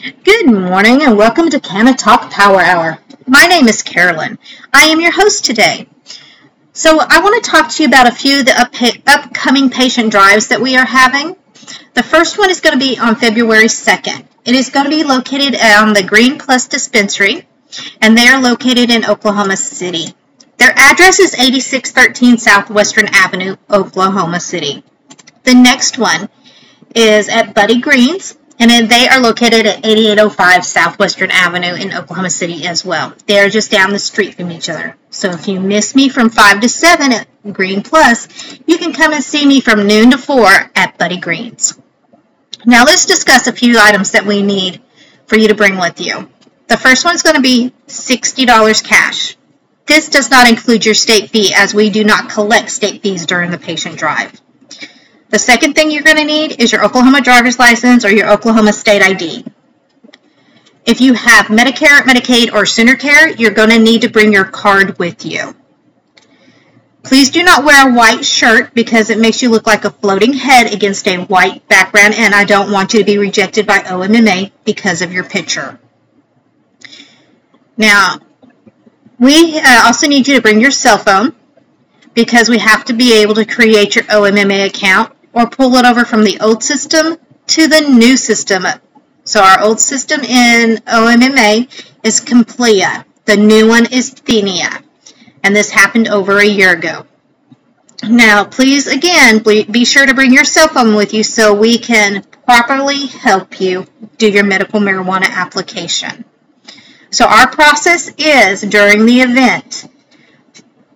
Good morning and welcome to Canna Talk Power Hour. My name is Carolyn. I am your host today. So I want to talk to you about a few of the up- upcoming patient drives that we are having. The first one is going to be on February 2nd. It is going to be located on the Green Plus Dispensary, and they are located in Oklahoma City. Their address is 8613 Southwestern Avenue, Oklahoma City. The next one is at Buddy Greens, and then they are located at 8805 Southwestern Avenue in Oklahoma City as well. They are just down the street from each other. So if you miss me from 5 to 7 at Green Plus, you can come and see me from noon to 4 at Buddy Greens. Now let's discuss a few items that we need for you to bring with you. The first one is going to be $60 cash. This does not include your state fee as we do not collect state fees during the patient drive. The second thing you're going to need is your Oklahoma driver's license or your Oklahoma state ID. If you have Medicare, Medicaid, or Sooner Care, you're going to need to bring your card with you. Please do not wear a white shirt because it makes you look like a floating head against a white background and I don't want you to be rejected by OMMA because of your picture. Now, we uh, also need you to bring your cell phone because we have to be able to create your OMMA account or pull it over from the old system to the new system. So our old system in OMMA is Complia. The new one is Thentia. And this happened over a year ago. Now, please, again, be sure to bring your cell phone with you so we can properly help you do your medical marijuana application. So our process is during the event,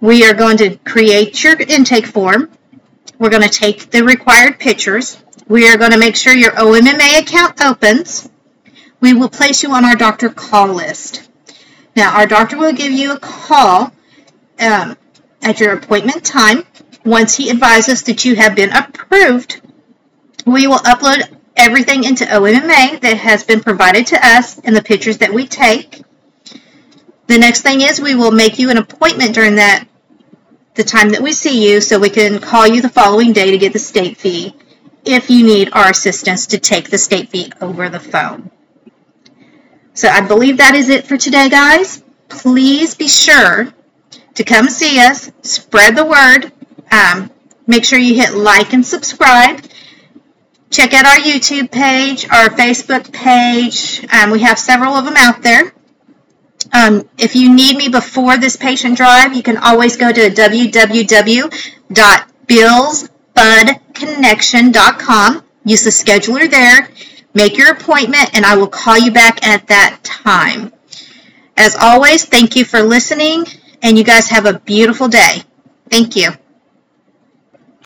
we are going to create your intake form. We're going to take the required pictures. We are going to make sure your OMMA account opens. We will place you on our doctor call list. Now, our doctor will give you a call um, at your appointment time. Once he advises that you have been approved, we will upload everything into OMMA that has been provided to us and the pictures that we take. The next thing is we will make you an appointment during that the time that we see you so we can call you the following day to get the state fee if you need our assistance to take the state fee over the phone. So I believe that is it for today, guys. Please be sure to come see us, spread the word, um, make sure you hit like and subscribe. Check out our YouTube page, our Facebook page. Um, we have several of them out there. Um, if you need me before this patient drive, you can always go to www.billsbudconnection.com. Use the scheduler there, make your appointment, and I will call you back at that time. As always, thank you for listening, and you guys have a beautiful day. Thank you.